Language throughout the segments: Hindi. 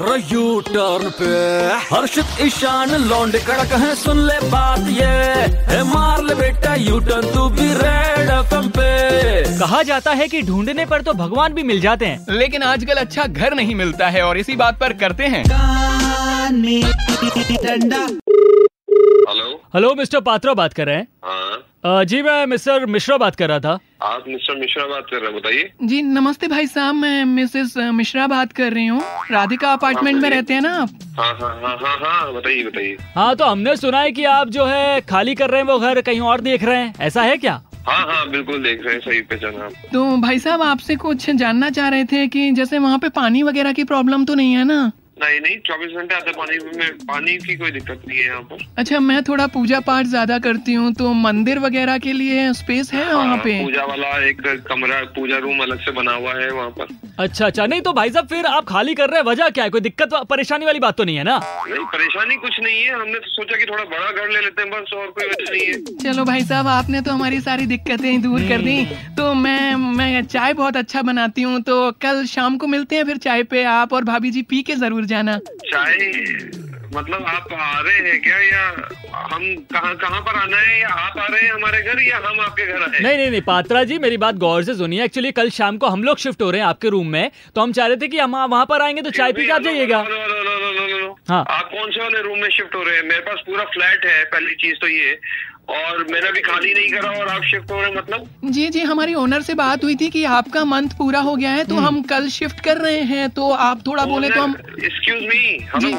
यू टर्न पे। हर्षित ईशान लौंडे कड़क है सुन ले बात ये। है मार ले बेटा यू टर्न तू भी रेड एफएम पे। कहा जाता है कि ढूँढने पर तो भगवान भी मिल जाते हैं। लेकिन आजकल अच्छा घर नहीं मिलता है और इसी बात पर करते हैं। हेलो हेलो मिस्टर पात्रा बात कर रहे हैं। हाँ। जी मैं मिस्टर मिश्रा बात कर रहा था। आप मिस्टर मिश्रा बात कर रहे हैं बताइए। जी नमस्ते भाई साहब मैं मिसेस मिश्रा बात कर रही हूँ। राधिका अपार्टमेंट में रहते हैं ना आप? हाँ हाँ हाँ हाँ हाँ बताइए बताइए। हाँ तो हमने सुना है कि आप जो है खाली कर रहे हैं वो घर कहीं और देख रहे हैं। ऐसा है क्या? हाँ हाँ बिल्कुल देख रहे हैं सही पहचाना आप। तो भाई साहब आपसे कुछ जानना चाह रहे थे कि जैसे वहाँ पे पानी वगैरह की प्रॉब्लम तो नहीं है ना? नहीं नहीं चौबीस घंटे आते पानी में पानी की कोई दिक्कत नहीं है यहाँ पर। अच्छा मैं थोड़ा पूजा पाठ ज़्यादा करती हूँ तो मंदिर वगैरह के लिए स्पेस है वहाँ हाँ, पे? पूजा वाला एक कमरा पूजा रूम अलग से बना हुआ है वहाँ पर। अच्छा अच्छा नहीं तो भाई साहब फिर आप खाली कर रहे हैं वजह क्या है? कोई दिक्कत परेशानी वाली बात तो नहीं है ना? नहीं परेशानी कुछ नहीं है हमने तो सोचा कि थोड़ा बड़ा घर ले लेते हैं बस और कोई वजह नहीं है। चलो भाई साहब आपने तो हमारी सारी दिक्कतें दूर कर दी तो मैं मैं चाय बहुत अच्छा बनाती हूँ तो कल शाम को मिलते हैं फिर चाय पे आप और भाभी जी पी के ज़रूर जाना चाय मतलब आप आ रहे हैं क्या या हम कहाँ कहाँ पर आना है या आप आ रहे हैं हमारे घर या हम आपके घर आए नहीं नहीं नहीं पात्रा जी मेरी बात गौर से सुनिए एक्चुअली कल शाम को हम लोग शिफ्ट हो रहे हैं आपके रूम में तो हम चाह रहे थे कि हम वहाँ पर आएँगे तो चाय पी के आप जाइएगा। हाँ। आप कौन से वाले रूम में शिफ्ट हो रहे हैं मेरे पास पूरा फ्लैट है पहली चीज़ तो ये और मैंने भी खाली नहीं करा और आप शिफ्ट हो रहे हैं मतलब? जी जी हमारी ओनर से बात हुई थी कि आपका मंथ पूरा हो गया है तो हम कल शिफ्ट कर रहे हैं तो आप थोड़ा बोले तो हम एक्सक्यूज मी हेलो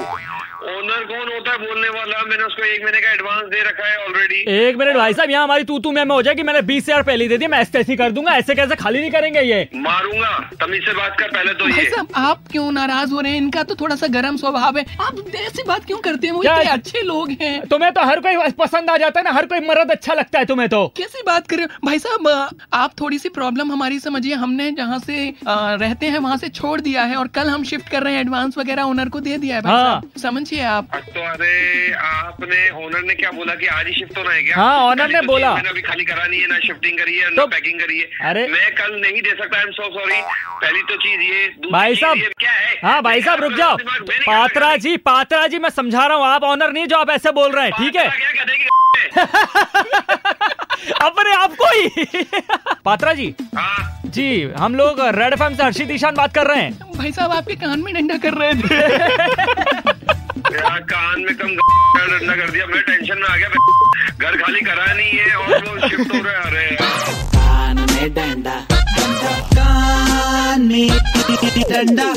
कौन होता है बोलने वाला मैंने उसको एक महीने का एडवांस दे रखा है ऑलरेडी एक मिनट भाई साहब यहाँ हमारी तू तू मैं में हो जाएगी मैंने बीस हज़ार पहले दे दिया मैं ऐसे ऐसे कर दूँगा ऐसे कैसे खाली नहीं करेंगे ये? मारूँगा तमीज से बात कर पहले तो भाई ये। साहब आप क्यों नाराज़ हो रहे हैं? इनका तो थोड़ा सा गर्म स्वभाव है। आप ऐसी बात क्यों करते हैं? वो इतने अच्छे लोग हैं। तुम्हें तो हर कोई पसंद आ जाता है ना हर कोई मर्द अच्छा लगता है तुम्हें तो। कैसी बात कर रहे हो? भाई साहब आप थोड़ी सी प्रॉब्लम हमारी समझिए हमने जहाँ से रहते हैं वहाँ से छोड़ दिया है और कल हम शिफ्ट कर रहे हैं एडवांस वगैरह ओनर को दे दिया है भाई हाँ। साहब। समझिए आप। तो अरे आपने ओनर ने क्या बोला कि आज ही शिफ्ट होना है क्या? हाँ, पहली ने तो बोला। मैंने अभी खाली करा नहीं है ना शिफ्टिंग करी है ना तो- पैकिंग करी है। अरे- मैं कल नहीं दे सकता आई एम सो सॉरी पहली तो चीज़ ये भाई साहब क्या है? हाँ भाई साहब रुक जाओ। पात्रा जी पात्रा जी मैं समझा रहा हूँ आप ऑनर नहीं जो आप ऐसे बोल रहे हैं ठीक है? अपने आप को ही। पात्रा जी हाँ। जी हम लोग रेड एफ़ से हर्षित ईशान बात कर रहे हैं। भाई साहब आपके कान में डंडा कर रहे थे यार कान में कम डंडा कर दिया, मैं टेंशन में आ गया घर खाली करा नहीं है, और वो शिफ्ट हो रहे आ रहे हैं। कान में डंडा, कान में डंडा।